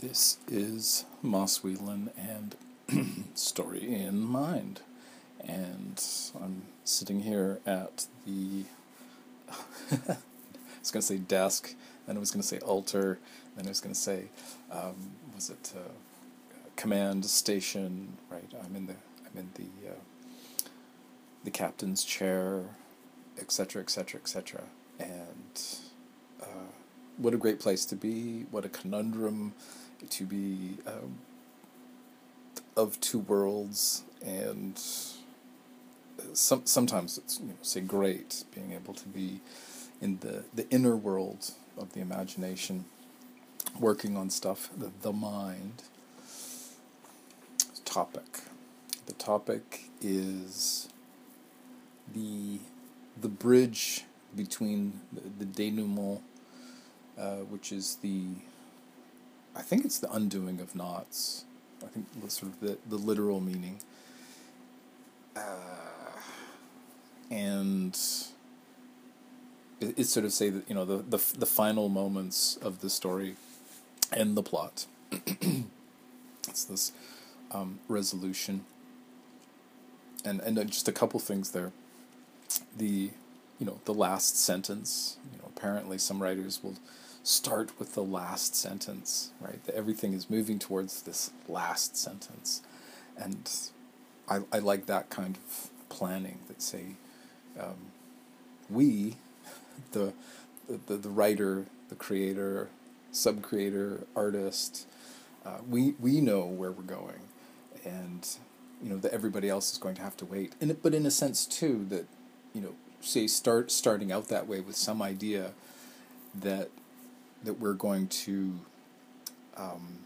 This is Moss Whelan and Story in Mind. And I'm sitting here at the. I was going to say desk, then I was going to say altar, then I was going to say, um, was it uh, command station? Right. I'm in the I'm in the uh, the captain's chair, etc., etc., etc. And uh, what a great place to be! What a conundrum to be um, of two worlds, and some sometimes it's you know say great being able to be in the the inner world of the imagination, working on stuff the the mind. Topic. The topic is the the bridge between the, the denouement, uh, which is the I think it's the undoing of knots. I think sort of the, the literal meaning. Uh, and it, it's sort of say that you know the, the the final moments of the story and the plot. it's this um, resolution, and and uh, just a couple things there. The you know the last sentence. You know apparently some writers will start with the last sentence, right? That everything is moving towards this last sentence. And I, I like that kind of planning that say, um, we, the, the, the writer, the creator, sub creator, artist, uh, we, we know where we're going. And, you know, that everybody else is going to have to wait. And it, but in a sense, too, that, you know, say start starting out that way with some idea that that we're going to um,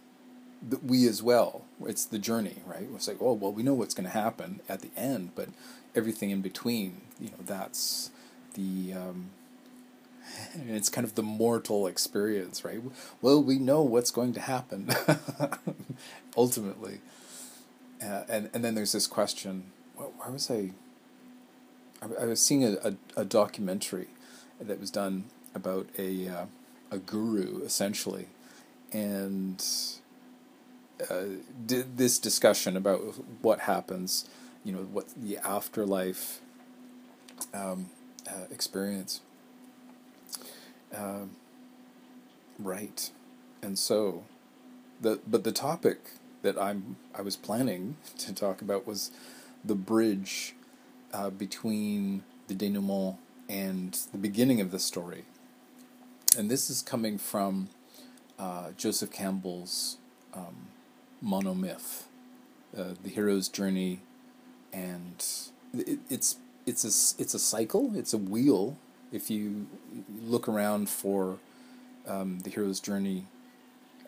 that we as well it's the journey right? It's like oh well we know what's going to happen at the end but everything in between you know that's the um, it's kind of the mortal experience right? Well we know what's going to happen ultimately. Uh, and and then there's this question where was I I, I was seeing a, a, a documentary that was done about a uh, a guru essentially, and uh, this discussion about what happens, you know, what the afterlife um, uh, experience. Um, right, and so, the but the topic that I'm I was planning to talk about was the bridge uh, between the denouement and the beginning of the story and this is coming from uh, Joseph Campbell's um, monomyth, uh, the hero's journey, and it, it's it's a it's a cycle. It's a wheel. If you look around for um, the hero's journey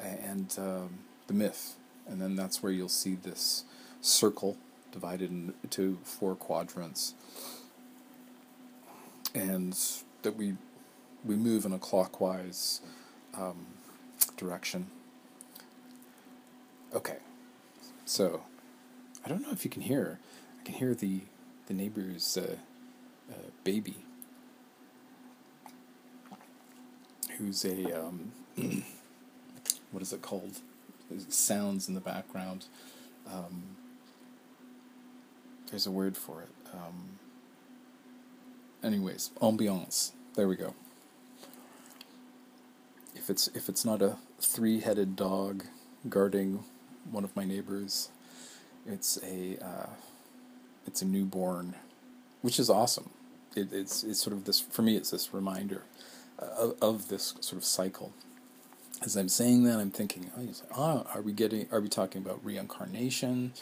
and um, the myth, and then that's where you'll see this circle divided into four quadrants, and that we we move in a clockwise um, direction. Okay, so I don't know if you can hear. I can hear the the neighbor's uh, uh, baby, who's a um, what is it called? sounds in the background. Um, there's a word for it. Um, anyways, ambiance. There we go if it's if it's not a three-headed dog guarding one of my neighbors, it's a uh, it's a newborn, which is awesome. It, it's it's sort of this for me. It's this reminder of, of this sort of cycle. As I'm saying that, I'm thinking, oh, oh are we getting? Are we talking about reincarnation?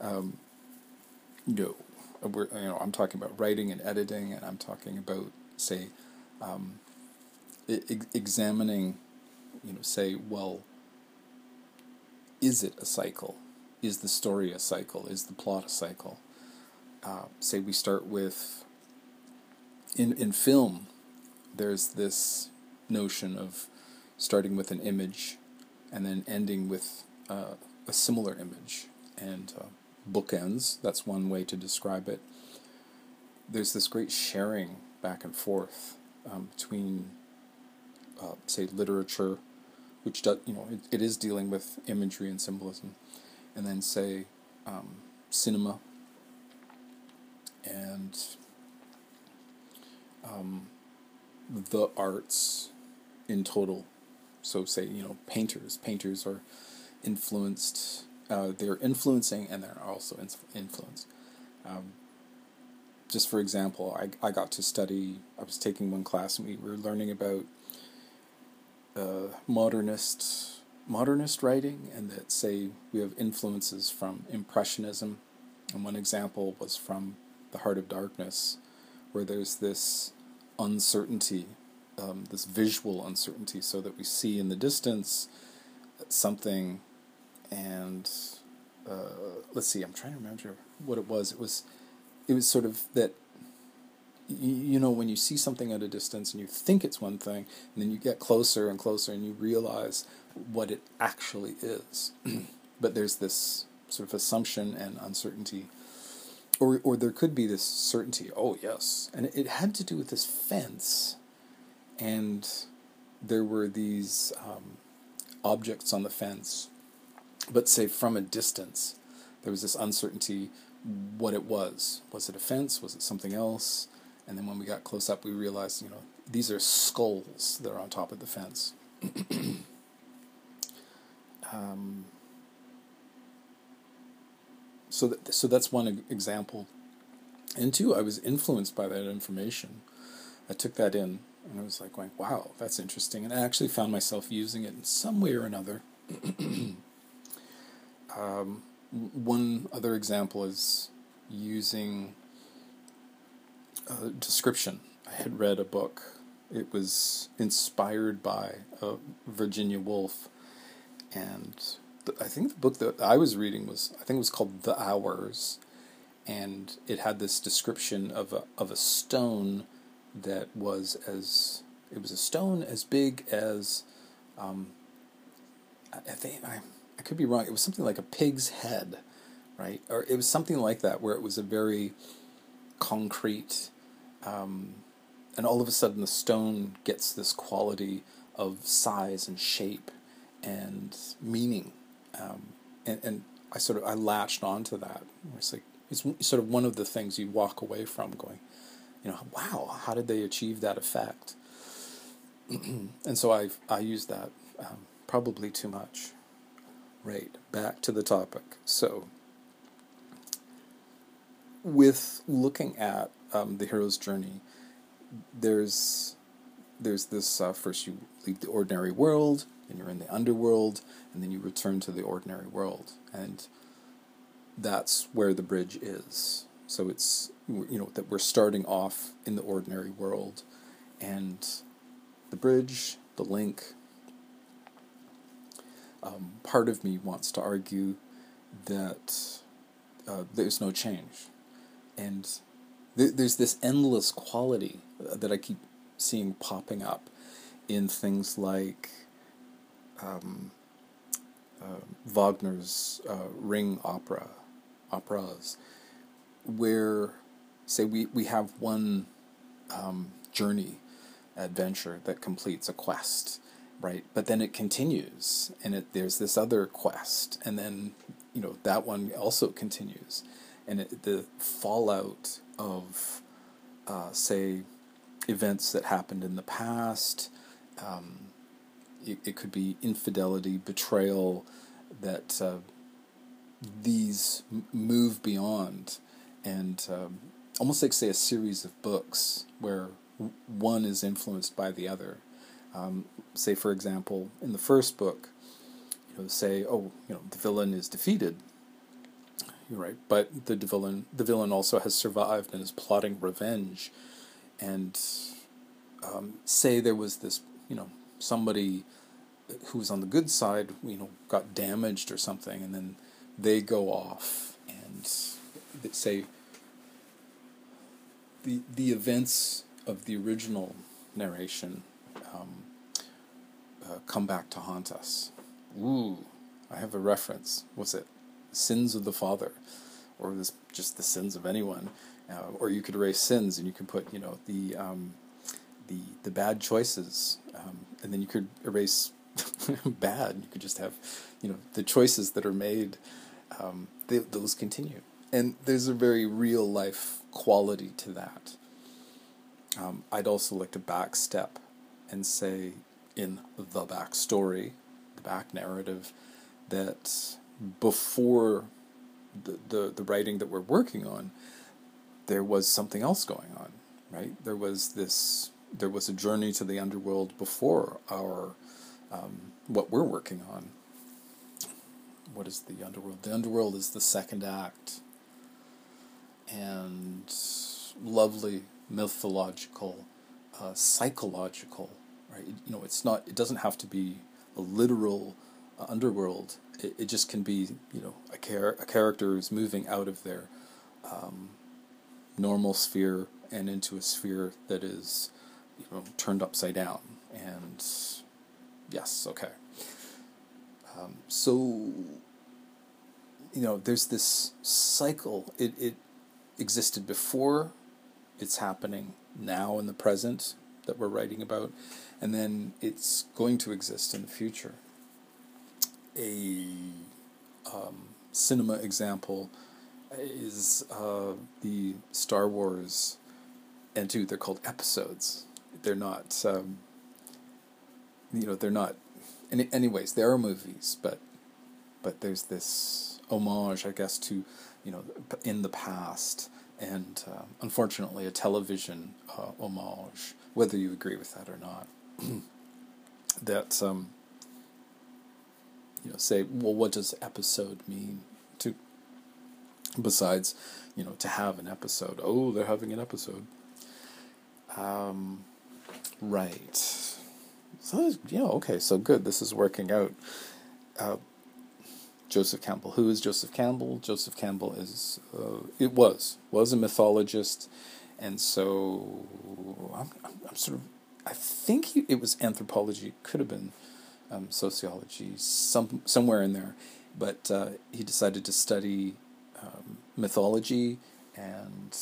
Um, no, we're you know I'm talking about writing and editing, and I'm talking about say um, examining, you know, say, well, is it a cycle? Is the story a cycle? Is the plot a cycle? Uh, say we start with, in, in film, there's this notion of starting with an image and then ending with uh, a similar image and uh, bookends. That's one way to describe it. There's this great sharing back and forth um, between uh, say, literature, which does you know it, it is dealing with imagery and symbolism, and then say um, cinema and um, the arts in total. So say you know painters. Painters are influenced. Uh, they're influencing and they're also influenced. Um, just for example, I, I got to study, I was taking one class and we were learning about uh, modernist modernist writing and that say we have influences from impressionism. And one example was from the heart of darkness where there's this uncertainty um, this visual uncertainty so that we see in the distance something and uh, let's see i'm trying to remember what it was. It was it was sort of that you know when you see something at a distance and you think it's one thing and then you get closer and closer and you realize what it actually is but there's this sort of assumption and uncertainty or or there could be this certainty oh yes and it, had to do with this fence and there were these um, objects on the fence but say from a distance there was this uncertainty what it was. Was it a fence? Was it something else? And then when we got close up, we realized, you know, these are skulls that are on top of the fence. um, so, that, so that's one example. And two, I was influenced by that information. I took that in, and I was like, going, "Wow, that's interesting." And I actually found myself using it in some way or another. um, one other example is using a description. I had read a book. It was inspired by uh, Virginia Woolf, and I think the book that I was reading was I think it was called The Hours, and it had this description of a of a stone that was as it was a stone as big as um, I think I I could be wrong. It was something like a pig's head, right? Or it was something like that, where it was a very concrete, um, and all of a sudden the stone gets this quality of size and shape and meaning, um, and and I sort of I latched onto that. It's like it's sort of one of the things you walk away from going, you know, wow, how did they achieve that effect? and so I I use that um, probably too much. Right, back to the topic. So, with looking at um, the hero's journey, there's there's this uh, first you leave the ordinary world, and you're in the underworld, and then you return to the ordinary world, and that's where the bridge is. So it's you know that we're starting off in the ordinary world, and the bridge, the link, um, part of me wants to argue that uh, there's no change. And there's this endless quality uh, that I keep seeing popping up in things like um, uh, Wagner's uh, Ring opera, operas, where, say, we, we have one um, journey adventure that completes a quest right? But then it continues, and it, there's this other quest, and then you know that one also continues, and it, the fallout of, uh, say, events that happened in the past. Um, it, it, could be infidelity, betrayal, that uh, these move beyond, and um, almost like say a series of books where one is influenced by the other um, say, for example, in the first book, you know, say, oh, you know, the villain is defeated. You're right, but the villain, the villain also has survived and is plotting revenge. And um, say there was this, you know, somebody who was on the good side, you know, got damaged or something, and then they go off and say the the events of the original narration um, uh, come back to haunt us. Ooh, I have a reference. What's it? Sins of the Father, or this just the sins of anyone. Uh, or you could erase sins and you could put, you know, the um, the the bad choices, um, and then you could erase bad. You could just have, you know, the choices that are made, um, they, those continue. And there's a very real life quality to that. Um, I'd also like to backstep and say, in the backstory, the back narrative, that before the, the, the writing that we're working on, there was something else going on, right? There was this, there was a journey to the underworld before our, um, what we're working on. What is the underworld? The underworld is the second act, and lovely mythological, uh, psychological, right? You know, it's not. It doesn't have to be a literal uh, underworld. It, it just can be, you know, a char- a character is moving out of their um, normal sphere and into a sphere that is, you know, turned upside down. And yes, okay. Um, so, you know, there's this cycle. It it existed before it's happening now in the present that we're writing about, and then it's going to exist in the future. A um, cinema example is uh, the Star Wars, and two, they're called episodes. They're not, um, you know, they're not. Any, anyways, there are movies, but but there's this homage, I guess, to you know, in the past and uh, unfortunately a television uh, homage, whether you agree with that or not. that um, you know, say, well, what does episode mean? To besides, you know, to have an episode. Oh, they're having an episode. Um, right. So you know, okay, so good. This is working out. Uh, Joseph Campbell. Who is Joseph Campbell? Joseph Campbell is uh, it was was a mythologist, and so I'm, I'm, I'm sort of I think he, it was anthropology. Could have been um, sociology, some somewhere in there, but uh, he decided to study um, mythology, and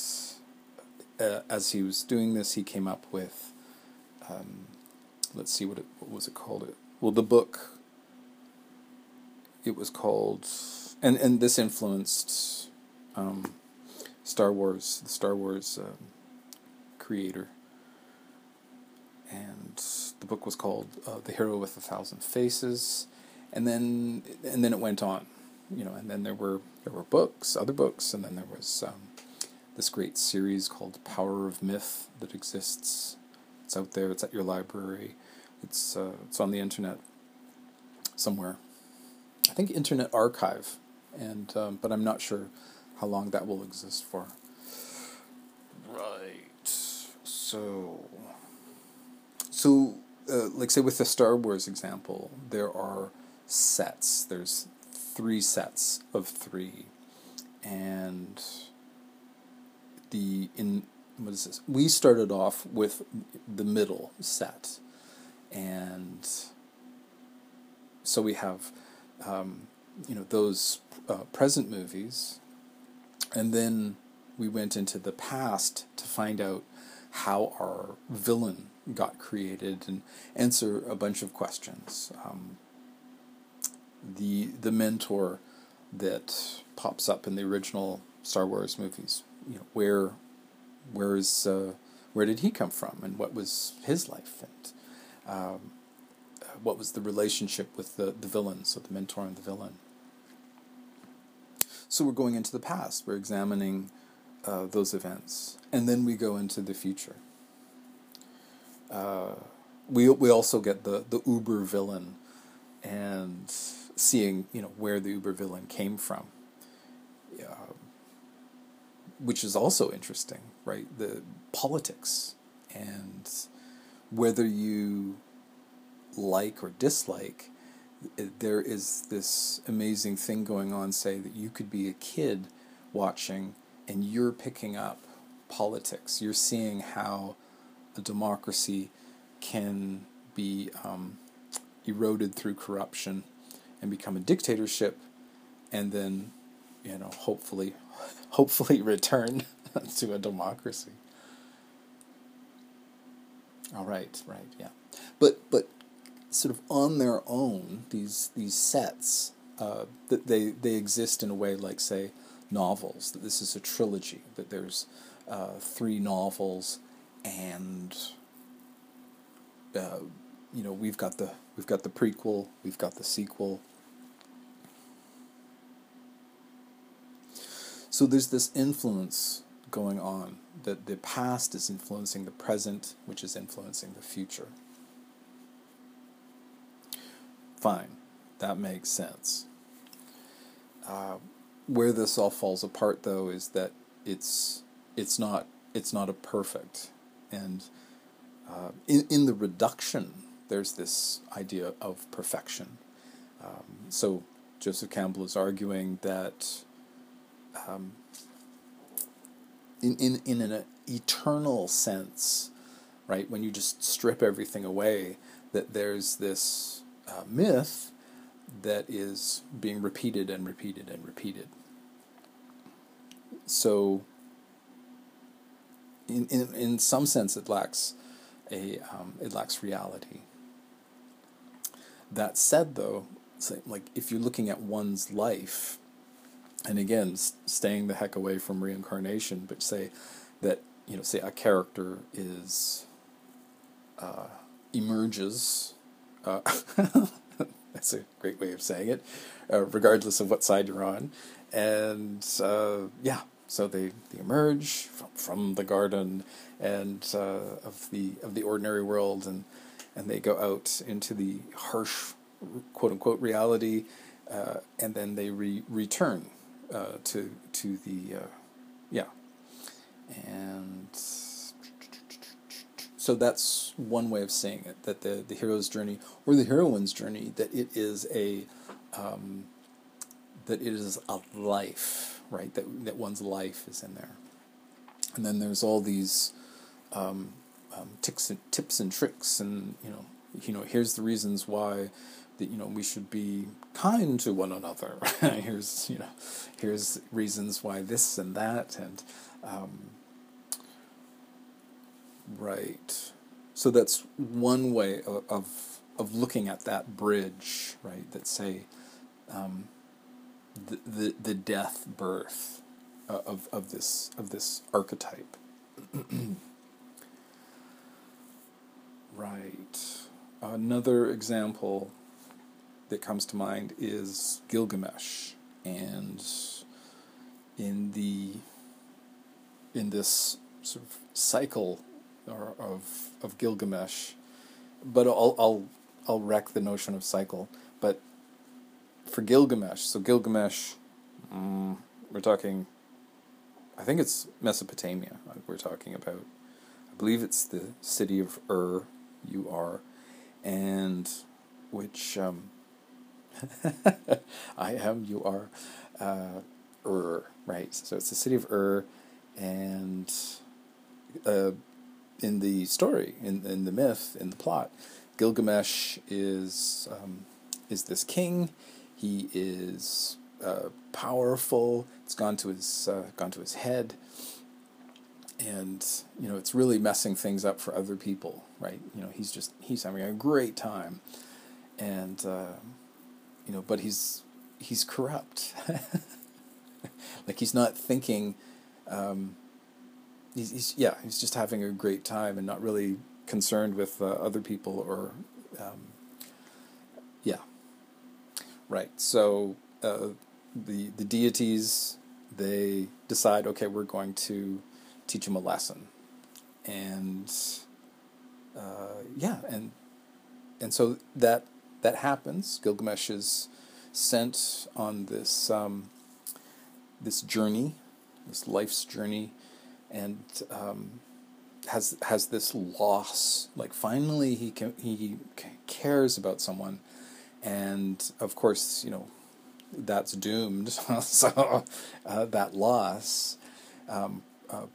uh, as he was doing this, he came up with. Um, let's see what it what was it called it well the book it was called, and and this influenced um, Star Wars, the Star Wars um, creator, and the book was called uh, "The Hero with a Thousand Faces," and then and then it went on, you know, and then there were there were books, other books, and then there was um, this great series called "Power of Myth" that exists. It's out there. It's at your library. It's uh, it's on the internet somewhere. I think Internet Archive, and um, but I'm not sure how long that will exist for. Right. So. So, uh, like say with the Star Wars example, there are sets. There's three sets of three, and the in what is this? We started off with the middle set, and so we have um, you know those uh, present movies, and then we went into the past to find out how our villain got created and answer a bunch of questions. Um, the the mentor that pops up in the original Star Wars movies, you know, where where is uh, where did he come from and what was his life and um, what was the relationship with the, the villain, so the mentor and the villain. So we're going into the past, we're examining uh, those events, and then we go into the future. Uh, we we also get the the uber villain, and seeing you know where the uber villain came from, uh, which is also interesting, right? The politics and whether you like or dislike, there is this amazing thing going on, say, that you could be a kid watching and you're picking up politics. You're seeing how a democracy can be um, eroded through corruption and become a dictatorship and then, you know, hopefully, hopefully return to a democracy. All right, right, yeah. But, but sort of on their own these these sets uh, that they they exist in a way like say novels that this is a trilogy that there's uh, three novels and uh, you know we've got the we've got the prequel we've got the sequel so there's this influence going on that the past is influencing the present which is influencing the future Fine, that makes sense. Uh, where this all falls apart, though, is that it's it's not it's not a perfect, and uh, in in the reduction, there's this idea of perfection. Um, so Joseph Campbell is arguing that um, in in in an eternal sense, right? When you just strip everything away, that there's this uh, myth that is being repeated and repeated and repeated. So, in, in, in some sense, it lacks a um, it lacks reality. That said, though, like if you're looking at one's life, and again, staying the heck away from reincarnation, but say that you know, say a character is uh, emerges uh, that's a great way of saying it, uh, regardless of what side you're on. And uh, yeah, so they, they emerge from, from the garden and uh, of the of the ordinary world, and and they go out into the harsh, quote unquote, reality, uh, and then they re- return uh, to to the yeah, and so that's one way of saying it that the, the hero's journey or the heroine's journey that it is a um, that it is a life right? That that one's life is in there. And then there's all these um, um, tips and tips and tricks and you know you know here's the reasons why that you know we should be kind to one another. Here's you know here's reasons why this and that and um, Right. So that's one way of, of, looking at that bridge, right? That say um, the, the the death birth uh, of of this of this archetype. right. Another example that comes to mind is Gilgamesh, and in the in this sort of cycle or of of Gilgamesh, but I'll I'll I'll wreck the notion of cycle. But for Gilgamesh, so Gilgamesh, um, we're talking. I think it's Mesopotamia. We're talking about. I believe it's the city of Ur, U R, and which um, I am you are uh, Ur, right? So it's the city of Ur, and uh, in the story, in, in the myth, in the plot, Gilgamesh is um, is this king. He is uh, powerful. It's gone to his uh, gone to his head, and you know it's really messing things up for other people, right? You know he's just he's having a great time, and uh, you know, but he's he's corrupt. like he's not thinking. Um, he's, he's yeah he's just having a great time and not really concerned with uh, other people or um, yeah. Right so uh, the the deities they decide okay we're going to teach him a lesson. And uh, yeah and and so that that happens. Gilgamesh is sent on this um, this journey this life's journey and um, has has this loss. Like finally, he can, he cares about someone, and of course, you know, that's doomed. so uh, that loss um, uh,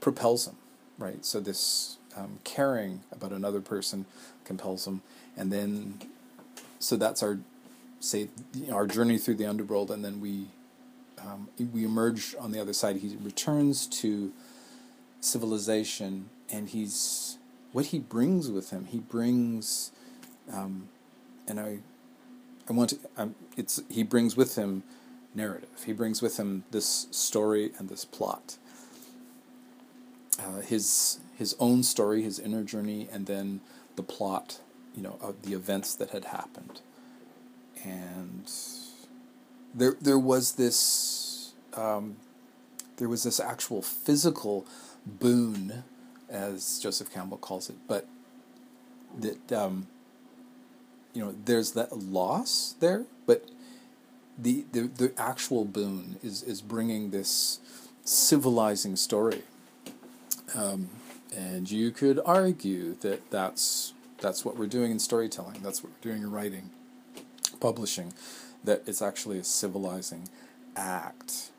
propels him, right? So this um, caring about another person compels him, and then so that's our say our journey through the underworld, and then we um, we emerge on the other side. He returns to civilization, and he's what he brings with him. He brings um, and I, I want to. Um, it's he brings with him narrative. He brings with him this story and this plot. Uh, his his own story, his inner journey, and then the plot, you know, of the events that had happened. And there there was this um, there was this actual physical boon, as Joseph Campbell calls it, but that um, you know there's that loss there, but the, the the actual boon is is bringing this civilizing story. Um, and you could argue that that's that's what we're doing in storytelling. That's what we're doing in writing, publishing. That it's actually a civilizing act.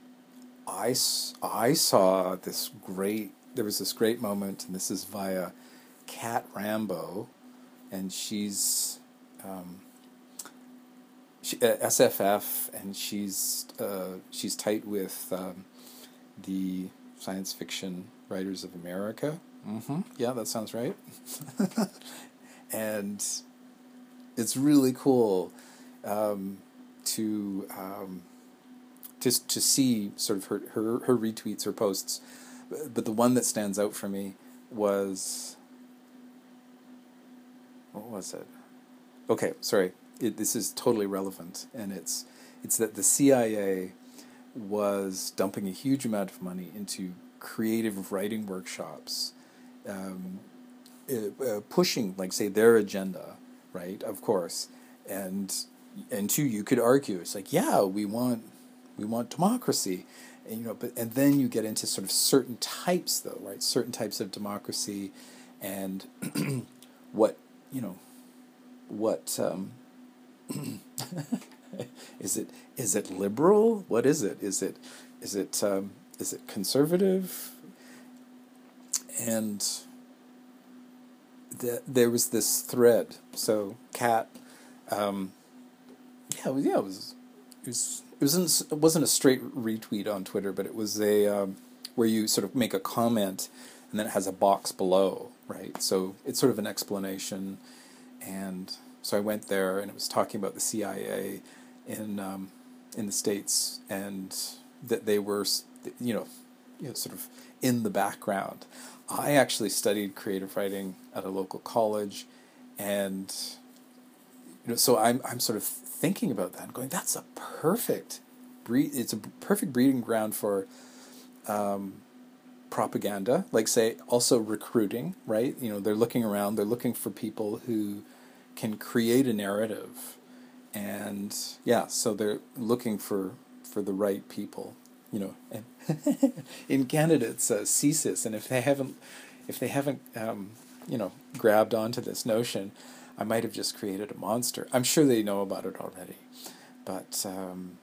I, I saw this great. There was this great moment, and this is via Cat Rambo, and she's um, she, uh, SFF, and she's uh, she's tight with um, the Science Fiction Writers of America. Mm-hmm. Yeah, that sounds right. and it's really cool um, to just to see sort of her, her her retweets, her posts. But the one that stands out for me was what was it? Okay, sorry it, this is totally relevant, and it's it's that the CIA was dumping a huge amount of money into creative writing workshops, um, uh, pushing like say their agenda, right? Of course, and and two, you could argue it's like yeah, we want we want democracy, and you know, but and then you get into sort of certain types though, right? Certain types of democracy, and what you know, what um, is it is it liberal? What is it? Is it is it um, is it conservative? And the, there was this thread. So Cat, um, yeah, yeah, it was it was wasn't it wasn't a straight retweet on Twitter, but it was a um, where you sort of make a comment and then it has a box below, right? So it's sort of an explanation and so I went there, and it was talking about the CIA in um, in the states, and that they were, you know, you know, sort of in the background. I actually studied creative writing at a local college, and you know, so I'm I'm sort of thinking about that and going, that's a perfect breed. It's a perfect breeding ground for. Um, propaganda like say also recruiting right you know they're looking around they're looking for people who can create a narrative and yeah so they're looking for for the right people you know and in canada it's uh, CSIS, and if they haven't if they haven't um, you know grabbed onto this notion i might have just created a monster. I'm sure they know about it already. But um,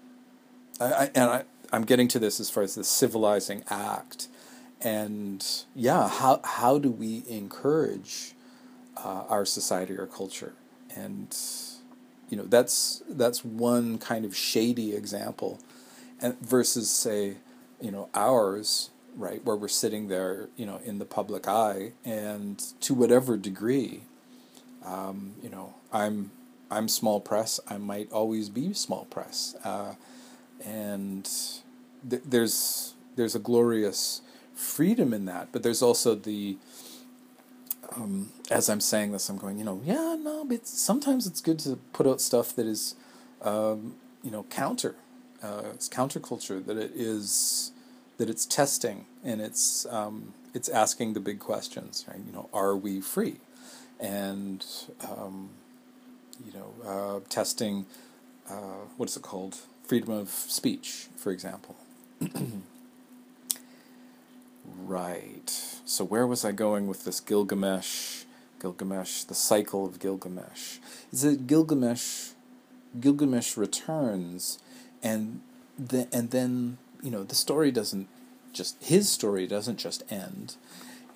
I, I, and I, i'm getting to this as far as the civilizing act. And yeah how how do we encourage uh, our society or culture? And you know that's that's one kind of shady example. And versus say you know ours right where we're sitting there you know in the public eye and to whatever degree um, you know i'm i'm small press i might always be small press uh, and th- there's there's a glorious freedom in that but there's also the um, as I'm saying this, I'm going, you know, yeah, no, but sometimes it's good to put out stuff that is, um, you know, counter. Uh, it's counterculture that it is that it's testing and it's um, it's asking the big questions, right? You know, are we free? And um, you know, uh, testing uh, what is it called? Freedom of speech, for example. right. So where was I going with this Gilgamesh? Gilgamesh, the cycle of Gilgamesh. Is that Gilgamesh? Gilgamesh returns, and the, and then you know the story doesn't just his story doesn't just end,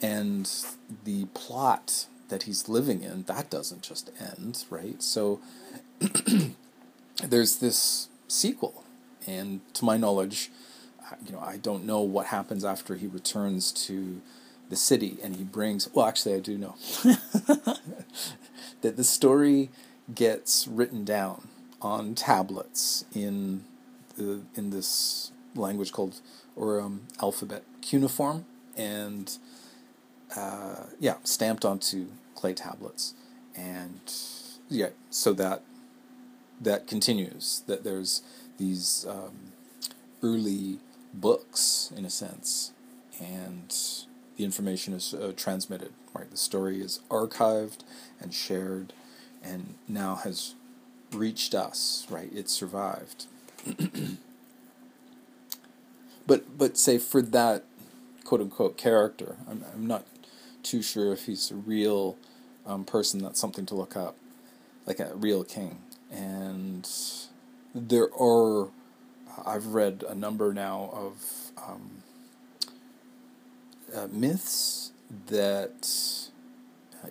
and the plot that he's living in that doesn't just end, right? So there's this sequel, and to my knowledge, you know I don't know what happens after he returns to the city and he brings well actually i do know that the story gets written down on tablets in the, in this language called or um, alphabet cuneiform and uh, yeah stamped onto clay tablets. And yeah so that that continues that there's these um, early books in a sense and the information is uh, transmitted right? The story is archived and shared and now has reached us right? It survived. But but say for that quote unquote character i'm, I'm not too sure if he's a real um, person that's something to look up like a real king and there are I've read a number now of um, uh, myths that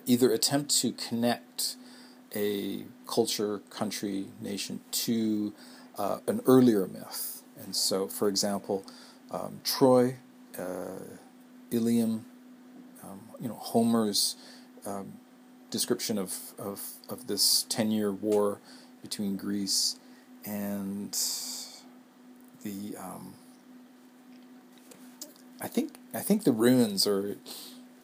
either attempt to connect a culture, country, nation to uh, an earlier myth. And so, for example, um, Troy, uh, Ilium, um, you know, Homer's um, description of, of, of this 10 year war between Greece and the um, I think I think the ruins are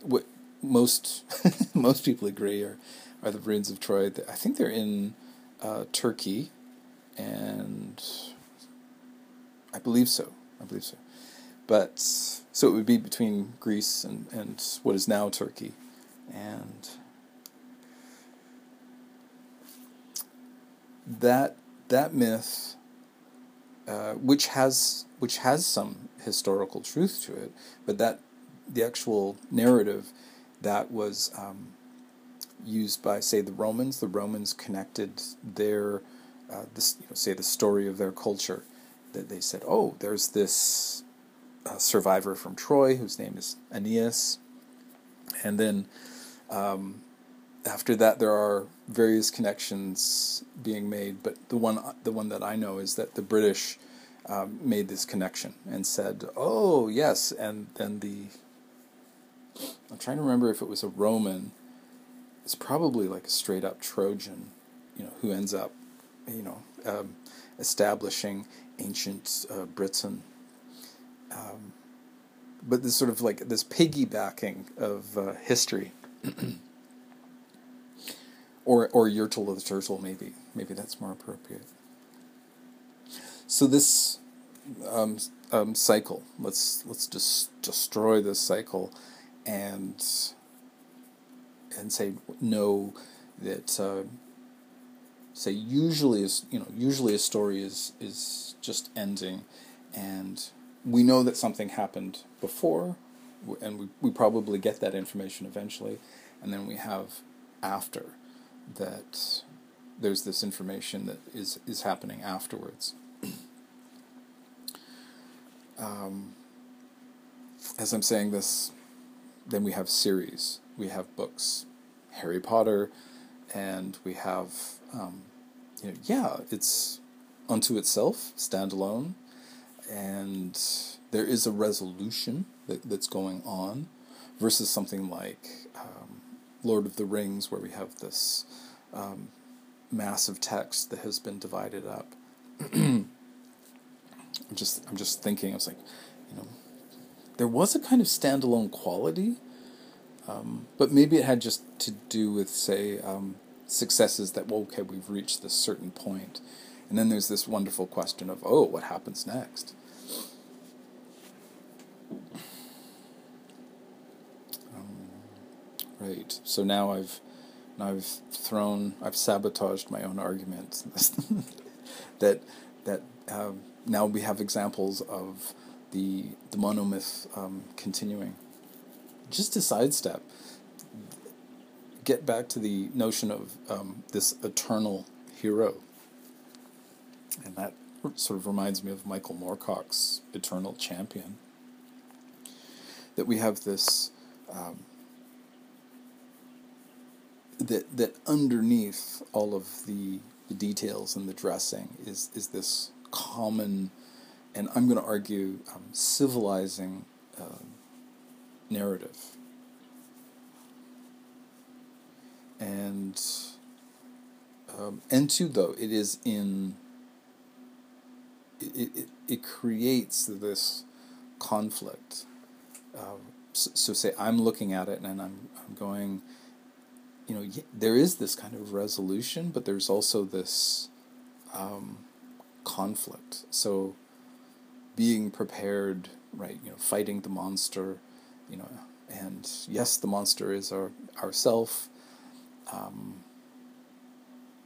what most most people agree are are the ruins of Troy. I think they're in uh, Turkey, and I believe so. I believe so. But so it would be between Greece and, and what is now Turkey, and that that myth, uh, which has which has some historical truth to it, but that the actual narrative that was um, used by say the Romans, the Romans connected their uh, this you know, say the story of their culture that they said, oh, there's this uh, survivor from Troy whose name is Aeneas, and then um, after that, there are various connections being made, but the one the one that I know is that the British um, made this connection and said, "Oh yes," and then the I'm trying to remember if it was a Roman. It's probably like a straight up Trojan, you know, who ends up, you know, um, establishing ancient uh, Britain. Um, but this sort of like this piggybacking of uh, history. or or Yertle the turtle, maybe maybe that's more appropriate. So this um, um, cycle, let's let's just destroy this cycle, and and say no that uh, say usually is you know usually a story is is just ending, and we know that something happened before, and we we probably get that information eventually, and then we have after that there's this information that is, is happening afterwards. um, as I'm saying this, then we have series, we have books, Harry Potter, and we have, um, you know, yeah, it's unto itself, standalone, and there is a resolution that, that's going on, versus something like um, Lord of the Rings, where we have this um, massive text that has been divided up. I'm just I'm just thinking. I was like, you know, there was a kind of standalone quality, um, but maybe it had just to do with say um, successes that well, okay, we've reached this certain point, and then there's this wonderful question of oh, what happens next. Um, right. So now I've I've thrown, I've sabotaged my own argument. that that um, now we have examples of the the monomyth um, continuing. Just to sidestep, get back to the notion of um, this eternal hero, and that sort of reminds me of Michael Moorcock's Eternal Champion. That we have this um, that that underneath all of the, the details and the dressing is is this common, and I'm going to argue um, civilizing uh, narrative. And um, and two though it is in it, it, it creates this conflict uh, so, so, say I'm looking at it and I'm, I'm going you know there is this kind of resolution but there's also this um, conflict. So being prepared right you know fighting the monster you know and yes the monster is our ourself um,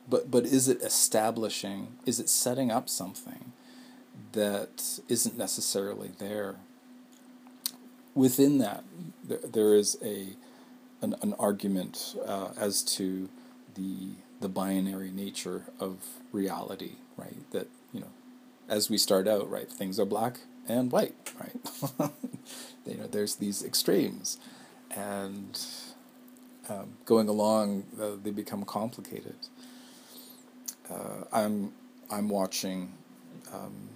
but but is it establishing is it setting up something that isn't necessarily there within that there, there is a an, an argument uh, as to the the binary nature of reality right? That you know as we start out right things are black and white right? You know there's these extremes. And um, going along uh, they become complicated. Uh, I'm I'm watching um,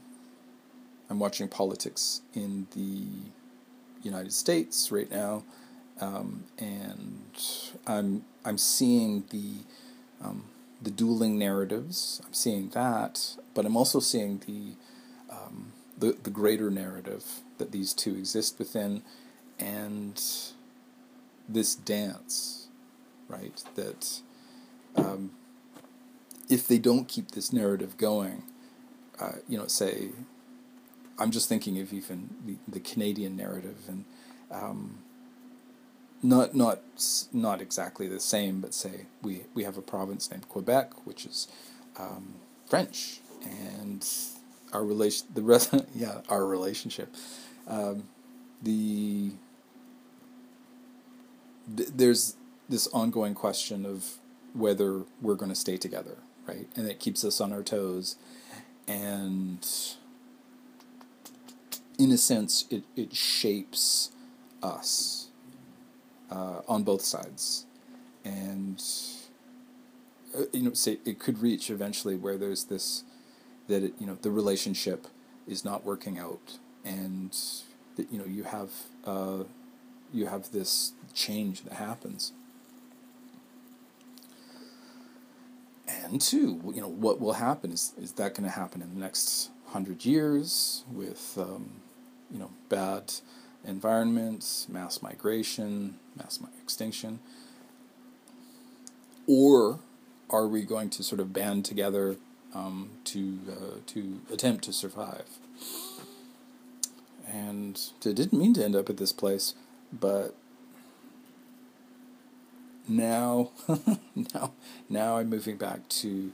I'm watching politics in the United States right now, um, and I'm I'm seeing the um, the dueling narratives. I'm seeing that, but I'm also seeing the um, the the greater narrative that these two exist within, and this dance, right? That um, if they don't keep this narrative going, uh, you know, say, I'm just thinking of even the, the Canadian narrative and um, not not not exactly the same, but say we we have a province named Quebec, which is um, French, and our relation the rest yeah our relationship um, the th- there's this ongoing question of whether we're going to stay together right? And it keeps us on our toes. And in a sense, it, it shapes us uh, on both sides. And, uh, you know, say it could reach eventually where there's this, that, it, you know, the relationship is not working out. And that, you know, you have, uh, you have this change that happens. and two, you know, what will happen is is that going to happen in the next hundred years with um, you know bad environments, mass migration, mass extinction, or are we going to sort of band together um, to uh, to attempt to survive? And it didn't mean to end up at this place, but now now now I'm moving back to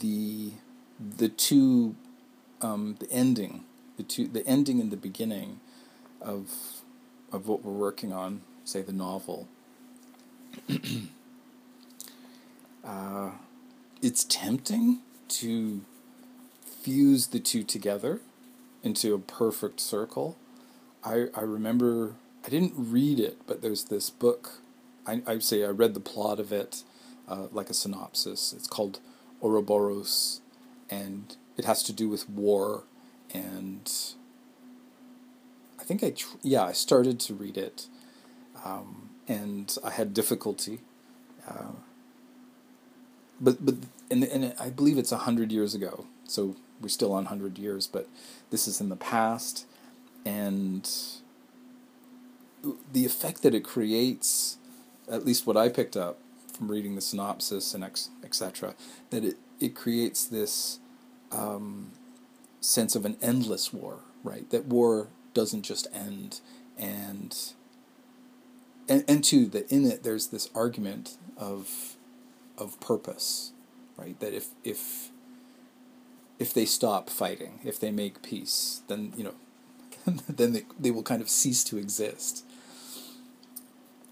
the the two um, the ending the two the ending and the beginning of of what we're working on say the novel uh, it's tempting to fuse the two together into a perfect circle I I remember I didn't read it but there's this book I, I say I read the plot of it, uh, like a synopsis. It's called Ouroboros, and it has to do with war. And I think I tr- yeah I started to read it, um, and I had difficulty. Uh, but but and and I believe it's a hundred years ago, so we're still on hundred years. But this is in the past, and the effect that it creates at least what I picked up from reading the synopsis and etc., that it, it creates this um, sense of an endless war, right? That war doesn't just end, and and and two that in it there's this argument of of purpose, right? That if if if they stop fighting, if they make peace, then you know, then they they will kind of cease to exist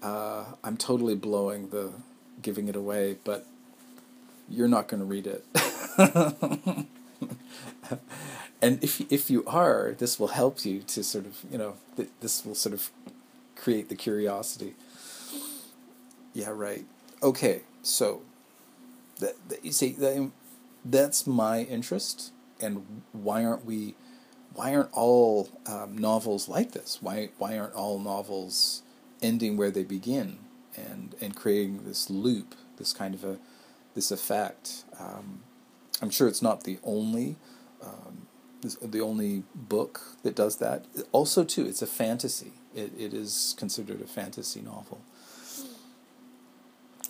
uh, I'm totally blowing the giving it away, but you're not going to read it. and if if you are, this will help you to sort of you know th- this will sort of create the curiosity. Yeah, right. Okay, so that, that you see that, that's my interest, and why aren't we? Why aren't all um, novels like this? Why why aren't all novels ending where they begin and and creating this loop, this kind of a this effect. Um, I'm sure it's not the only um, the only book that does that. Also, too, it's a fantasy. It it is considered a fantasy novel.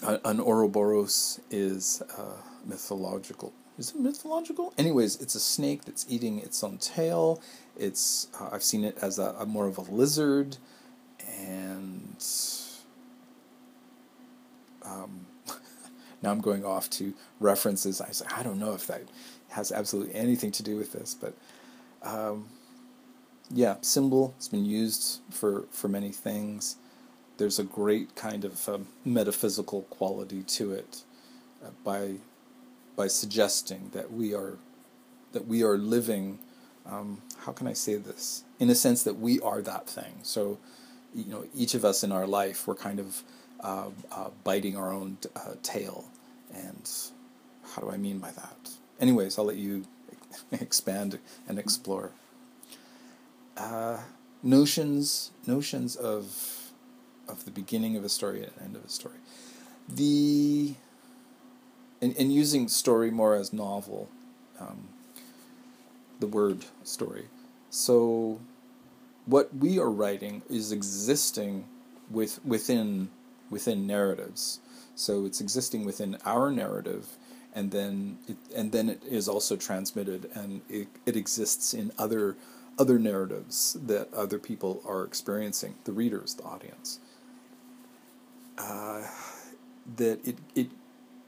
An Ouroboros is uh, mythological. Is it mythological? Anyways, it's a snake that's eating its own tail. It's uh, I've seen it as a, a more of a lizard, and um, now I'm going off to references. I say I don't know if that has absolutely anything to do with this, but um, yeah, symbol has been used for for many things. There's a great kind of um, metaphysical quality to it uh, by by suggesting that we are that we are living. Um, how can I say this? In a sense that we are that thing. So, you know, each of us in our life, we're kind of uh, uh, biting our own uh, tail. And how do I mean by that? Anyways, I'll let you expand and explore. Uh, notions, notions of of the beginning of a story and end of a story. The and, and using story more as novel, um, the word story. So, what we are writing is existing with within within narratives. So it's existing within our narrative, and then it, and then it is also transmitted, and it, it exists in other other narratives that other people are experiencing, the readers, the audience. Uh, that it it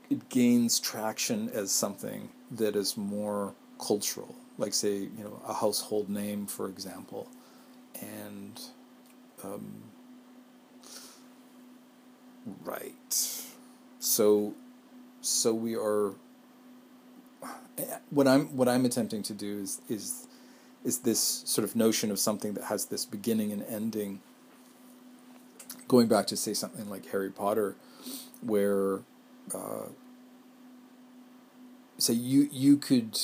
it gains traction as something that is more cultural, like say you know a household name, for example, and um, right. So, so we are. What I'm what I'm attempting to do is is is this sort of notion of something that has this beginning and ending. Going back to say something like Harry Potter, where uh, say you you could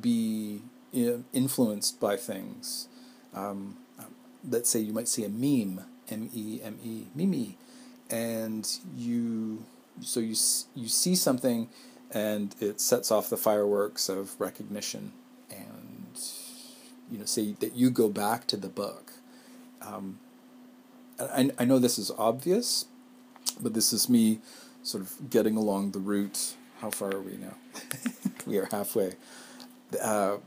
be influenced by things. Um, let's say you might see a meme, M E M E, meme, and you so you you see something, and it sets off the fireworks of recognition, and you know say that you go back to the book. Um, I I know this is obvious, but this is me sort of getting along the route how far are we now? we are halfway. Uh,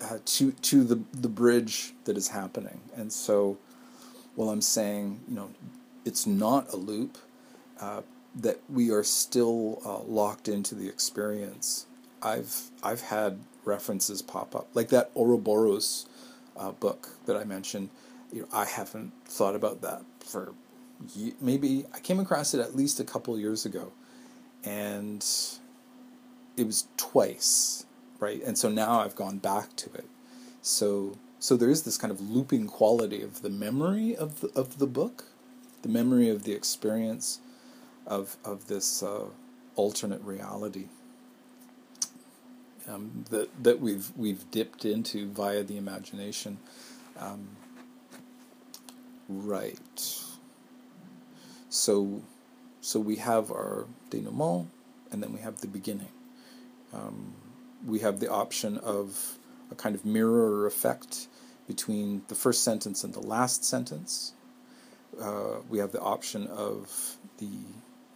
uh, to to the the bridge that is happening, and so, while I'm saying, you know, it's not a loop, uh, that we are still uh, locked into the experience. I've I've had references pop up like that Ouroboros uh, book that I mentioned. You know, I haven't thought about that for maybe I came across it at least a couple years ago and it was twice, right? And so now I've gone back to it. So so there is this kind of looping quality of the memory of the, of the book, the memory of the experience of of this uh, alternate reality um, that that we've we've dipped into via the imagination. Um, right. So so we have our denouement, and then we have the beginning. Um, we have the option of a kind of mirror effect between the first sentence and the last sentence. Uh, we have the option of the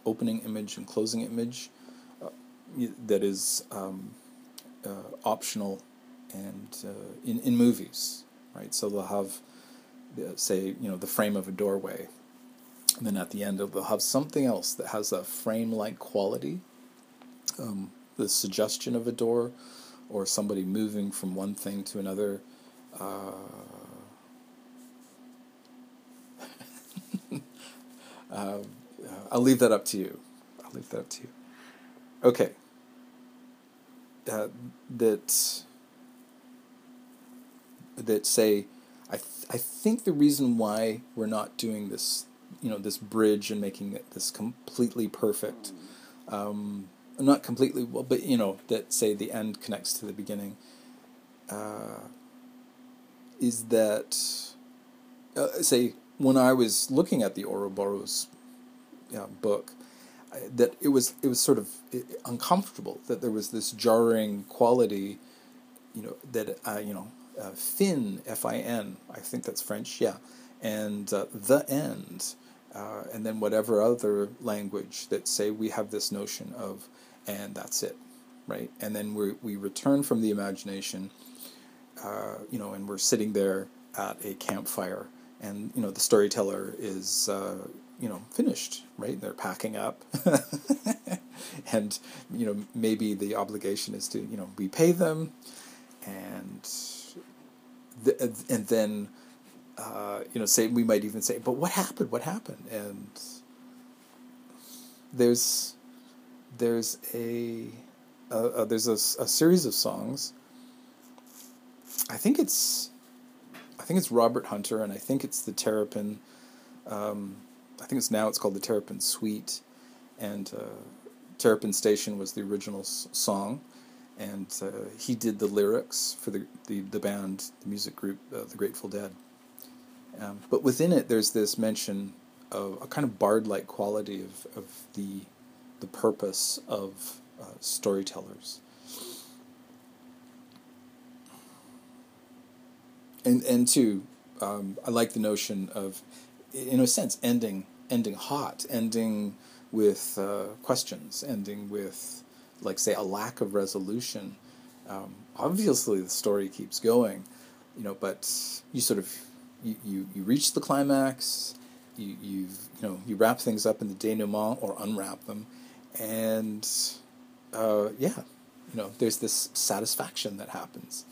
opening image and closing image uh, that is um, uh, optional and uh, in, in movies, right? So they'll have, say, you know, the frame of a doorway and then at the end, they'll have something else that has a frame like quality, um, the suggestion of a door, or somebody moving from one thing to another. Uh, uh, I'll leave that up to you. I'll leave that up to you. Okay. Uh, that that say, I th- I think the reason why we're not doing this you know this bridge and making it this completely perfect um, not completely well but you know that say the end connects to the beginning uh, is that uh, say when I was looking at the Ouroboros uh, book that it was it was sort of uncomfortable that there was this jarring quality, you know that uh, you know uh, fin f i n I think that's French yeah, and uh, the end, uh, and then whatever other language that say we have this notion of and that's it, right? And then we we return from the imagination, uh, you know, and we're sitting there at a campfire, and you know the storyteller is uh, you know finished right? They're packing up. And you know maybe the obligation is to you know repay them. And the, and then uh, you know say we might even say but what happened? What happened? And there's there's a, a there's a, a series of songs. I think it's I think it's Robert Hunter and I think it's the Terrapin um, I think it's now it's called the Terrapin Suite, and uh, Terrapin Station was the original s- song, and uh, he did the lyrics for the the, the band, the music group, uh, the Grateful Dead. Um, but within it, there's this mention of a kind of bard-like quality of, of the the purpose of uh, storytellers. And and two, um, I like the notion of, in a sense, ending ending hot, ending with uh, questions, ending with, like, say, a lack of resolution. Um, obviously, the story keeps going, you know, but you sort of you, you, you reach the climax, you you you know you wrap things up in the denouement or unwrap them, and uh, yeah, you know, there's this satisfaction that happens.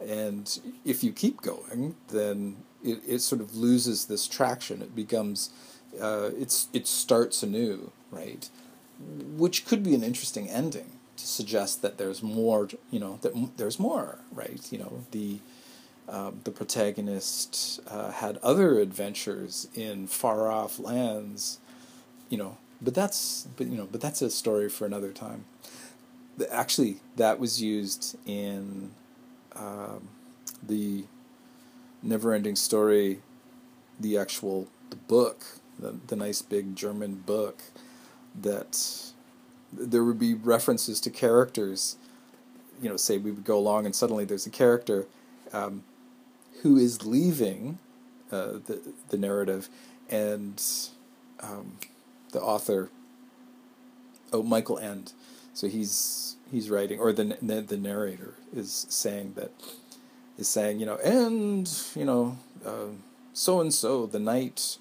And if you keep going, then it, it sort of loses this traction. It becomes uh, it's it starts anew, right? Which could be an interesting ending to suggest that there's more, you know, that m- there's more, right? You know, the um, the protagonist uh, had other adventures in far off lands, you know, but that's but you know, but that's a story for another time. Actually, that was used in um, the never-ending story, the actual the book the, the nice big German book, that there would be references to characters. You know, say we would go along and suddenly there's a character um, who is leaving uh, the the narrative, and um, the author, oh Michael Ende. so he's he's writing, or the the, narrator is saying that is saying you know and you know so and so the night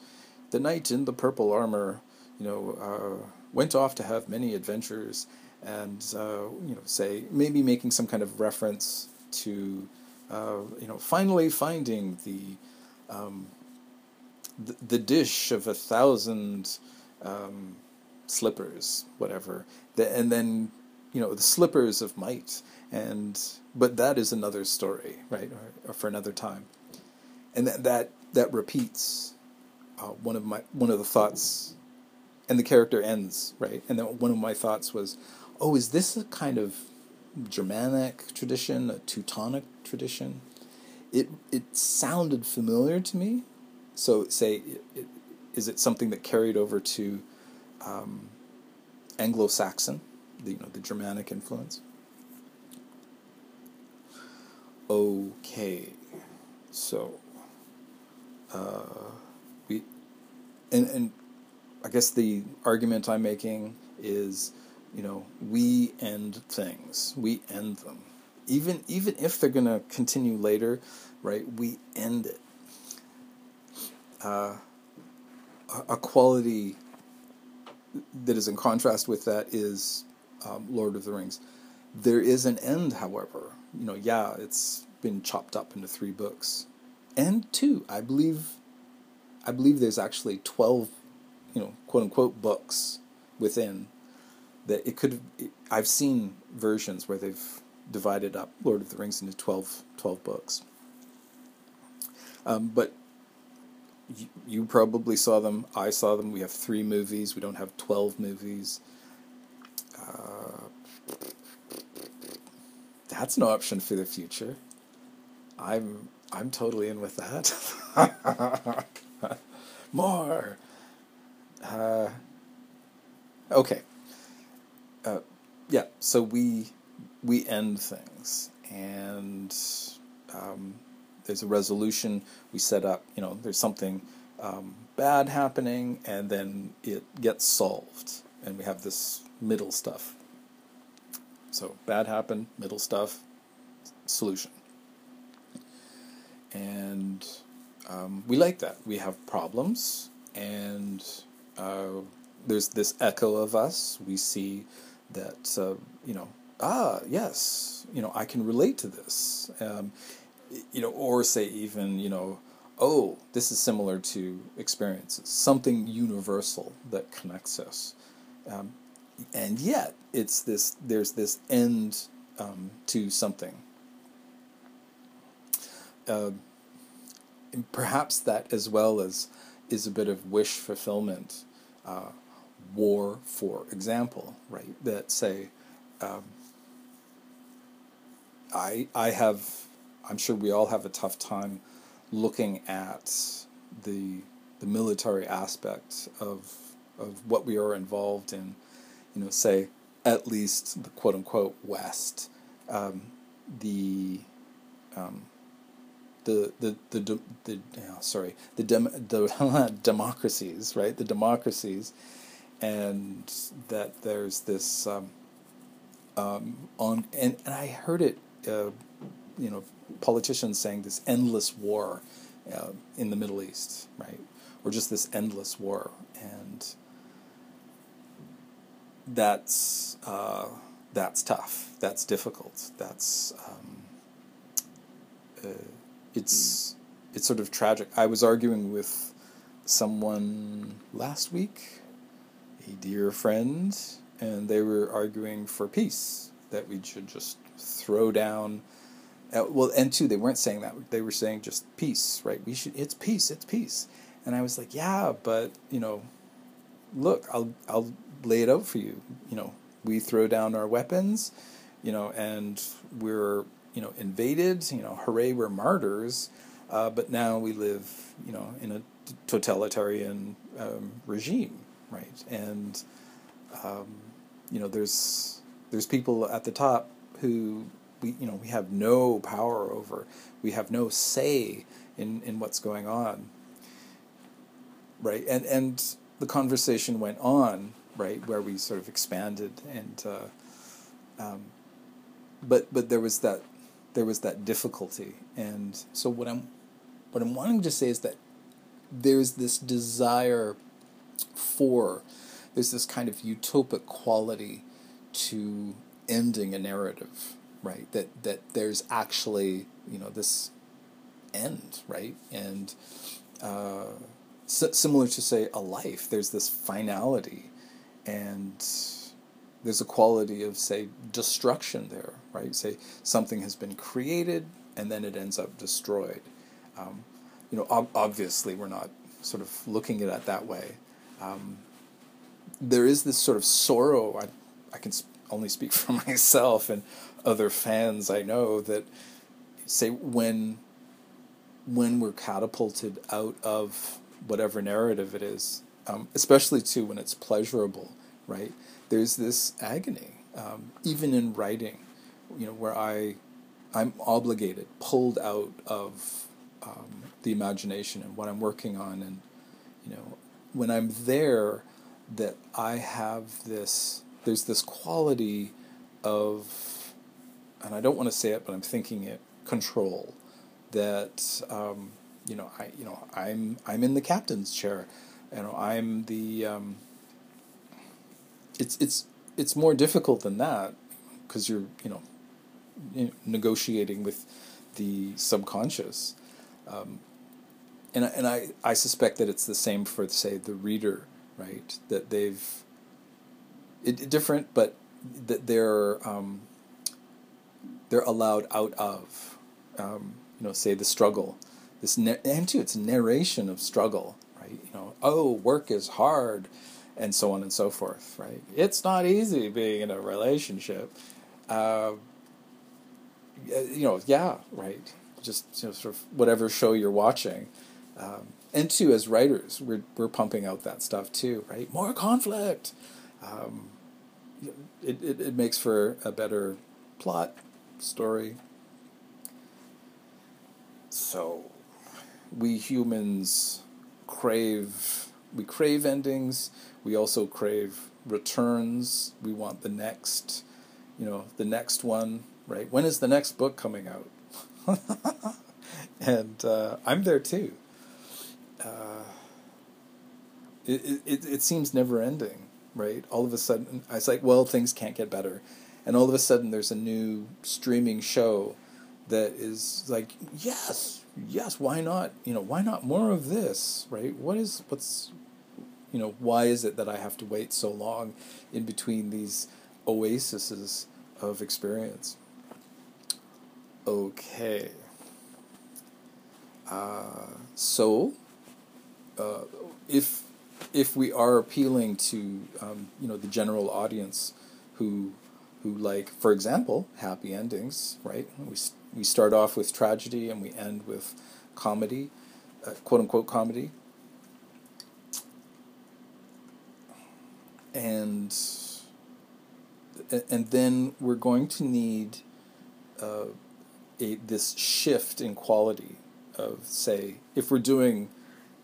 the knight in the purple armor, you know, uh, went off to have many adventures, and uh, you know, say maybe making some kind of reference to, uh, you know, finally finding the, um, the, the dish of a thousand um, slippers, whatever, the, and then you know the slippers of might, and but that is another story, right, or, or for another time, and that that that repeats uh, one of my one of the thoughts, and the character ends right, and then one of my thoughts was, oh, is this a kind of Germanic tradition, a Teutonic tradition? It it sounded familiar to me, so say, it, it, is it something that carried over to um, Anglo-Saxon, the you know the Germanic influence? Okay, so. Uh, and and I guess the argument I'm making is, you know, we end things, we end them, even even if they're going to continue later, right? We end it. Uh, a quality that is in contrast with that is um, Lord of the Rings. There is an end, however. You know, yeah, it's been chopped up into three books, and two, I believe I believe there's actually 12, you know, quote unquote books within that it could I've seen versions where they've divided up Lord of the Rings into 12, 12 books. Um, but you, you probably saw them. I saw them. We have three movies. We don't have 12 movies. Uh, that's an option for the future. I'm I'm totally in with that. more. Uh, Okay. Uh, yeah. So we we end things, and um, there's a resolution. We set up. You know, there's something um, bad happening, and then it gets solved, and we have this middle stuff. So bad happened, middle stuff, solution, and um, we like that. We have problems, and uh, there's this echo of us. We see that uh, you know, ah, yes, you know, I can relate to this. Um, you know, or say even you know, oh, this is similar to experiences, something universal that connects us. Um, and yet, it's this. There's this end um, to something. Uh, perhaps that as well as is a bit of wish fulfillment. Uh, war, for example, right? That say, um, I I have, I'm sure we all have a tough time looking at the the military aspect of of what we are involved in. You know, say at least the quote unquote West, um, the um, the the the, the, the oh, sorry the dem, the democracies right? The democracies. And that there's this um, um, on and, and I heard it uh, you know politicians saying this endless war uh, in the Middle East right? Or just this endless war. And that's uh, that's tough. That's difficult. That's um, it's it's sort of tragic I was arguing with someone last week a dear friend, and they were arguing for peace, that we should just throw down. Uh, well, and two, they weren't saying that. They were saying just peace, right? We should. It's peace. It's peace. And I was like, yeah, but you know, look, I'll I'll lay it out for you. You know, we throw down our weapons, you know, and we're you know invaded. You know, hooray, we're martyrs. Uh, but now we live, you know, in a totalitarian um, regime, right? And um, you know, there's there's people at the top who we you know we have no power over. We have no say in in what's going on, right? And and the conversation went on, right, where we sort of expanded and. Uh, um, but but there was that there was that difficulty, and so what I'm what I'm wanting to say is that there's this desire for there's this kind of utopic quality to ending a narrative, right? That that there's actually you know this end, right? And uh, similar to say a life, there's this finality, and there's a quality of say destruction there, right? Say something has been created and then it ends up destroyed. Um, you know, ob- obviously we're not sort of looking at it that way, um, there is this sort of sorrow. I, I can only speak for myself and other fans I know that say when when we're catapulted out of whatever narrative it is, um, especially too when it's pleasurable, right? There's this agony, um, even in writing, you know, where I I'm obligated, pulled out of um, the imagination and what I'm working on, and you know, when I'm there, that I have this, there's this quality of, and I don't want to say it, but I'm thinking it, control. That um, you know, I you know, I'm I'm in the captain's chair. You know, I'm the. Um, it's it's it's more difficult than that because you're you know negotiating with the subconscious. Um, and and I, I suspect that it's the same for say the reader, right? That they've it, different, but that they're um, they're allowed out of um, you know say the struggle, this and too it's narration of struggle, right? You know, oh, work is hard, and so on and so forth, right? It's not easy being in a relationship. Uh, you know, yeah, right. Just you know, sort of whatever show you're watching um, and two, as writers, we're we're pumping out that stuff too, right? More conflict, Um, it, it, it makes for a better plot, story. So, we humans crave we crave endings. We also crave returns. We want the next, you know, the next one. Right? When is the next book coming out? and uh, I'm there too. Uh, it, it it seems never ending, right? All of a sudden, I was like, well, things can't get better, and all of a sudden, there's a new streaming show that is like, yes, yes, why not? You know, why not more of this, right? What is what's, you know, why is it that I have to wait so long in between these oases of experience? Okay. Uh, so, uh, if if we are appealing to um, you know the general audience who who like for example happy endings right we we start off with tragedy and we end with comedy uh, quote unquote comedy and and then we're going to need uh, a this shift in quality of say if we're doing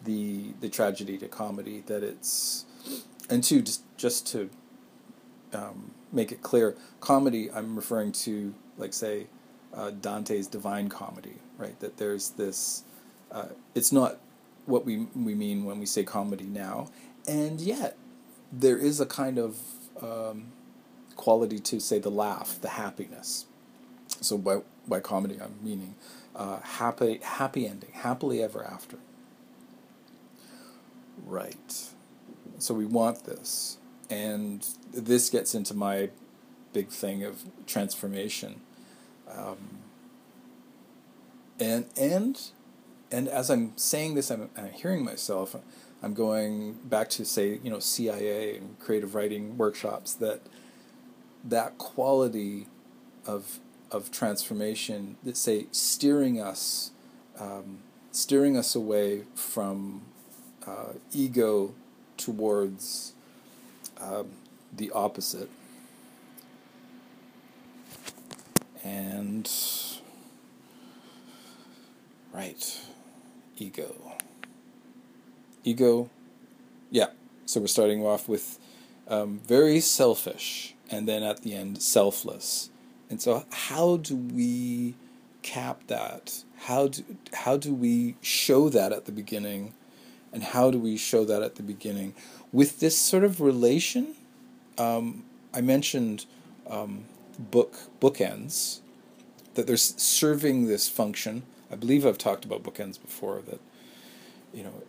the the tragedy to comedy that it's and two just just to um, make it clear comedy I'm referring to like say uh, Dante's Divine Comedy right? That there's this uh, it's not what we we mean when we say comedy now. And yet there is a kind of um, quality to say the laugh the happiness. So by by comedy I'm meaning uh, happy happy ending happily ever after right. So we want this. And this gets into my big thing of transformation. Um, and and and as I'm saying this, I'm, I'm, hearing myself. I'm going back to say, you know, CIA and creative writing workshops. That that quality of of transformation that say steering us, um, steering us away from uh, ego towards um, the opposite. And, right, ego. Ego, yeah. So we're starting off with um, very selfish, and then at the end, selfless. And so, how do we cap that? How do how do we show that at the beginning and how do we show that at the beginning? With this sort of relation, um, I mentioned um, book bookends that they're serving this function. I believe I've talked about bookends before. That you know,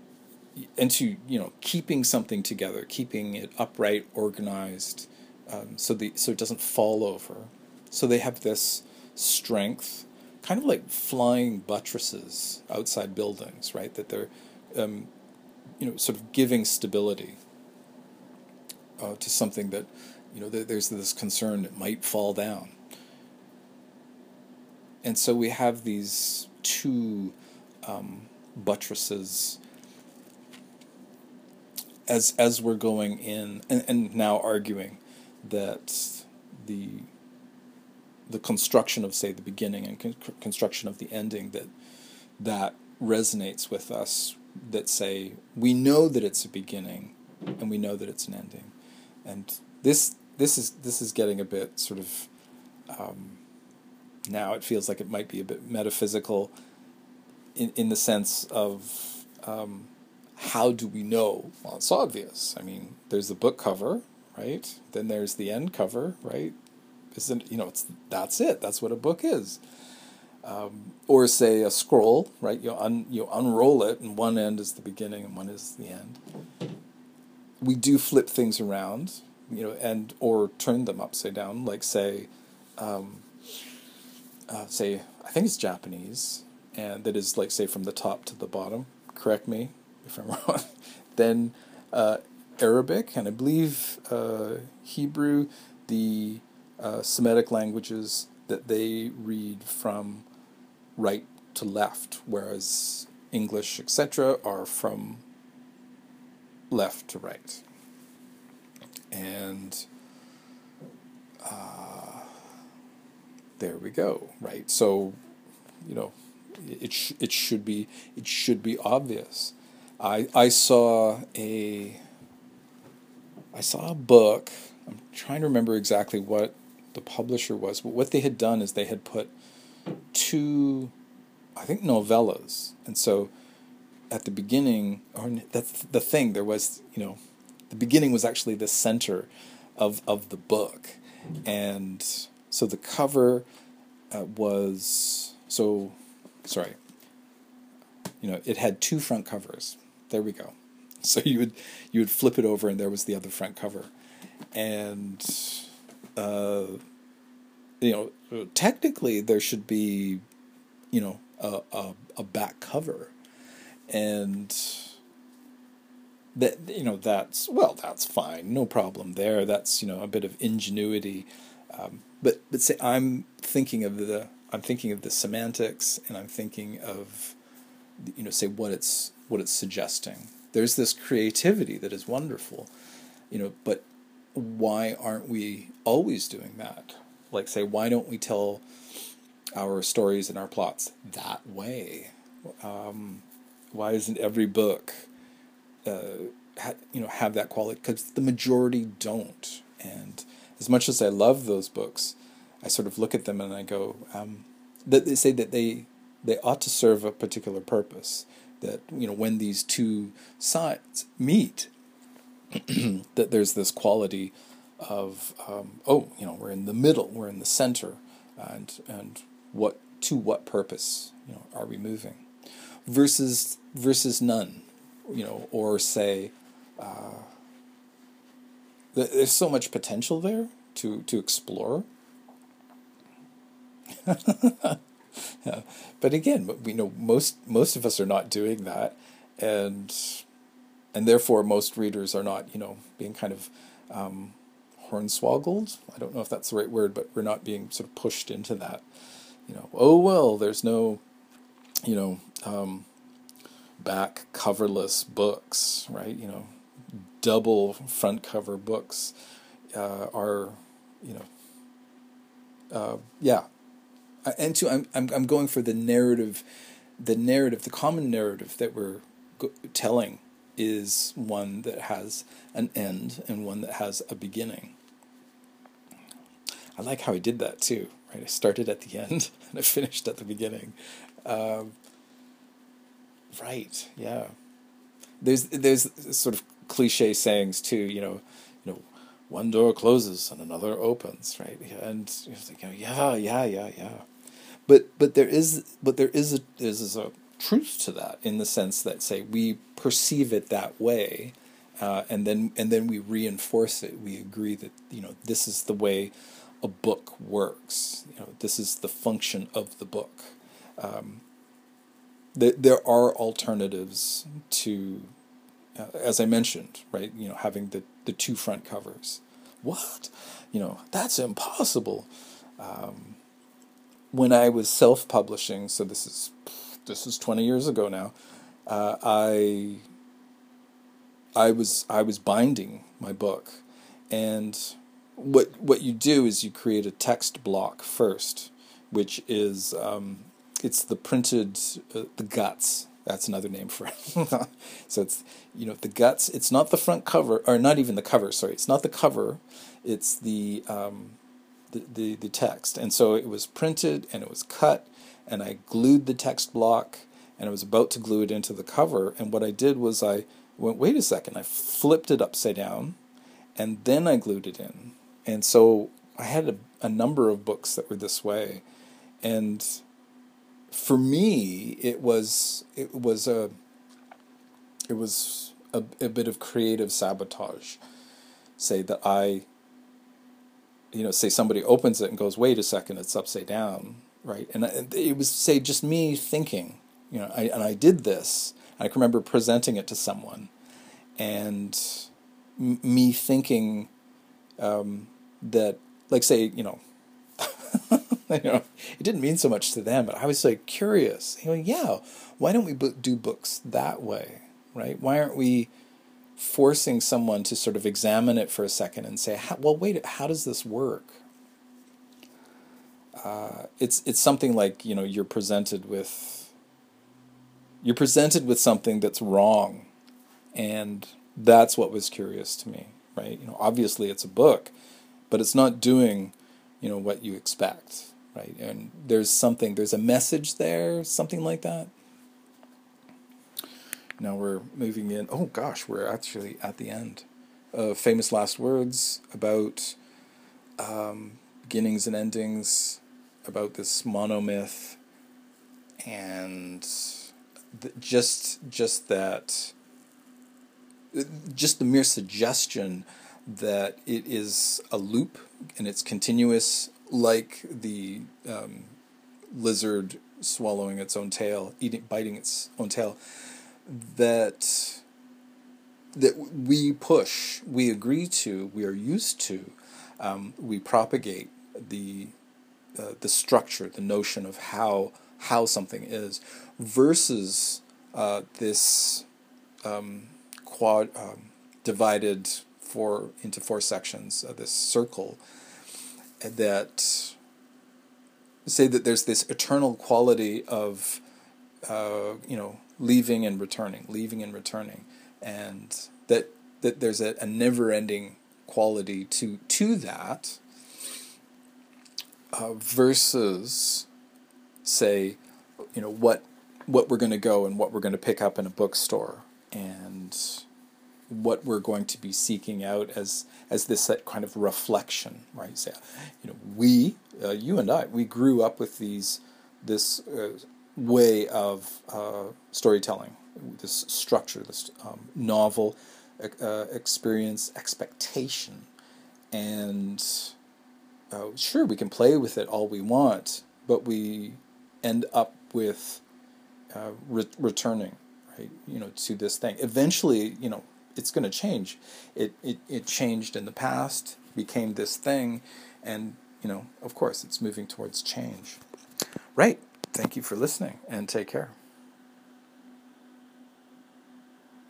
and to you know, keeping something together, keeping it upright, organized, um, so the so it doesn't fall over. So they have this strength, kind of like flying buttresses outside buildings, right? That they're um, you know, sort of giving stability uh, to something that, you know, there's this concern it might fall down. And so we have these two um, buttresses as as we're going in and, and now arguing that the the construction of say the beginning and con- construction of the ending that that resonates with us that say we know that it's a beginning and we know that it's an ending, and this this is this is getting a bit sort of um, now it feels like it might be a bit metaphysical in in the sense of um, how do we know? Well, it's obvious. I mean, there's the book cover, right? Then there's the end cover, right? Isn't you know? It's that's it. That's what a book is um, or say a scroll, right? You un, you unroll it, and one end is the beginning and one is the end. We do flip things around, you know, and or turn them upside down, like say, um, uh, say I think it's Japanese, and that is like say from the top to the bottom. Correct me if I'm wrong. then uh, Arabic, and I believe uh, Hebrew, the uh, Semitic languages that they read from right to left, whereas English, etc., are from left to right. and uh, there we go. Right. So, you know, it sh- it should be it should be obvious. I I saw a I saw a book. I'm trying to remember exactly what the publisher was, but what they had done is they had put two, I think, novellas, and so at the beginning, or that's the thing. There was, you know, the beginning was actually the center of of the book, and so the cover uh, was so sorry. You know, it had two front covers. There we go. So you would you would flip it over, and there was the other front cover, and uh, you know, technically there should be, you know, a a, a back cover, and that you know that's well that's fine, no problem there. That's you know a bit of ingenuity, um, but but say I'm thinking of the I'm thinking of the semantics, and I'm thinking of you know say what it's what it's suggesting there's this creativity that is wonderful, you know, but why aren't we always doing that? Like, say, why don't we tell our stories and our plots that way? Um, why isn't every book, uh, ha- you know, have that quality? Because the majority don't. And as much as I love those books, I sort of look at them and I go, um, that they say that they they ought to serve a particular purpose that you know when these two sides meet, that there's this quality of um, oh you know we're in the middle, we're in the center, and and what to what purpose you know are we moving, versus versus none, you know, or say. Uh, there's so much potential there to to explore. yeah. But again, we know most most of us are not doing that, and and therefore most readers are not you know being kind of um, hornswoggled. I don't know if that's the right word, but we're not being sort of pushed into that. You know, oh well, there's no, you know, um, back coverless books, right? You know, double front cover books uh, are, you know, uh, yeah, and two, I'm, I'm I'm going for the narrative, the narrative, the common narrative that we're go- telling is one that has an end and one that has a beginning. I like how he did that too. Right, I started at the end and I finished at the beginning. Um, right, yeah. There's there's sort of cliche sayings too. You know, you know, one door closes and another opens, right? And you're yeah, yeah, yeah, yeah. But but there is but there is a is a truth to that in the sense that say we perceive it that way, uh, and then and then we reinforce it. We agree that you know this is the way a book works. You know this is the function of the book. Um, there are alternatives to, uh, as I mentioned, right? You know, having the the two front covers. What? You know, that's impossible. Um, when I was self-publishing, so this is this is 20 years ago now, uh, I I was I was binding my book, and what what you do is you create a text block first, which is um, it's the printed uh, the guts. That's another name for it. so it's you know the guts. It's not the front cover, or not even the cover. Sorry, it's not the cover. It's the um, the, the, the text. And so it was printed and it was cut, and I glued the text block, and I was about to glue it into the cover. And what I did was I went, wait a second, I flipped it upside down, and then I glued it in. And so I had a, a number of books that were this way. And for me, it was it was a it was a, a bit of creative sabotage. Say that I you know, say somebody opens it and goes, wait a second, it's upside down, right? And it was, say, just me thinking, you know, I, and I did this. I can remember presenting it to someone and m- me thinking um, that, like, say, you know, you know, it didn't mean so much to them, but I was like curious. You know, yeah, why don't we do books that way, right? Why aren't we forcing someone to sort of examine it for a second and say, well, wait, how does this work? Uh, it's it's something like you know you're presented with you're presented with something that's wrong, and that's what was curious to me, right? You know, obviously it's a book, but it's not doing you know what you expect, right? And there's something, there's a message there, something like that. Now we're moving in. Oh gosh, we're actually at the end. Uh, famous last words about um, beginnings and endings, about this monomyth, and just just that, just the mere suggestion that it is a loop and it's continuous, like the um, lizard swallowing its own tail, eating, biting its own tail that that we push, we agree to, we are used to, um, we propagate the uh, the structure, the notion of how how something is, versus uh, this um, quad um, divided four into four sections, of this circle that say that there's this eternal quality of uh, you know leaving and returning, leaving and returning, and that that there's a, a never-ending quality to to that uh, versus say you know what what we're going to go and what we're going to pick up in a bookstore. And what we're going to be seeking out as as this kind of reflection right say you know we uh, you and I we grew up with these this uh, way of uh, storytelling, this structure, this um, novel uh, experience, expectation. And uh, sure, we can play with it all we want, but we end up with uh, re- returning, right? You know, to this thing. Eventually, you know, it's going to change. It, it it changed in the past, became this thing, and you know, of course, it's moving towards change. Right. Thank you for listening and take care.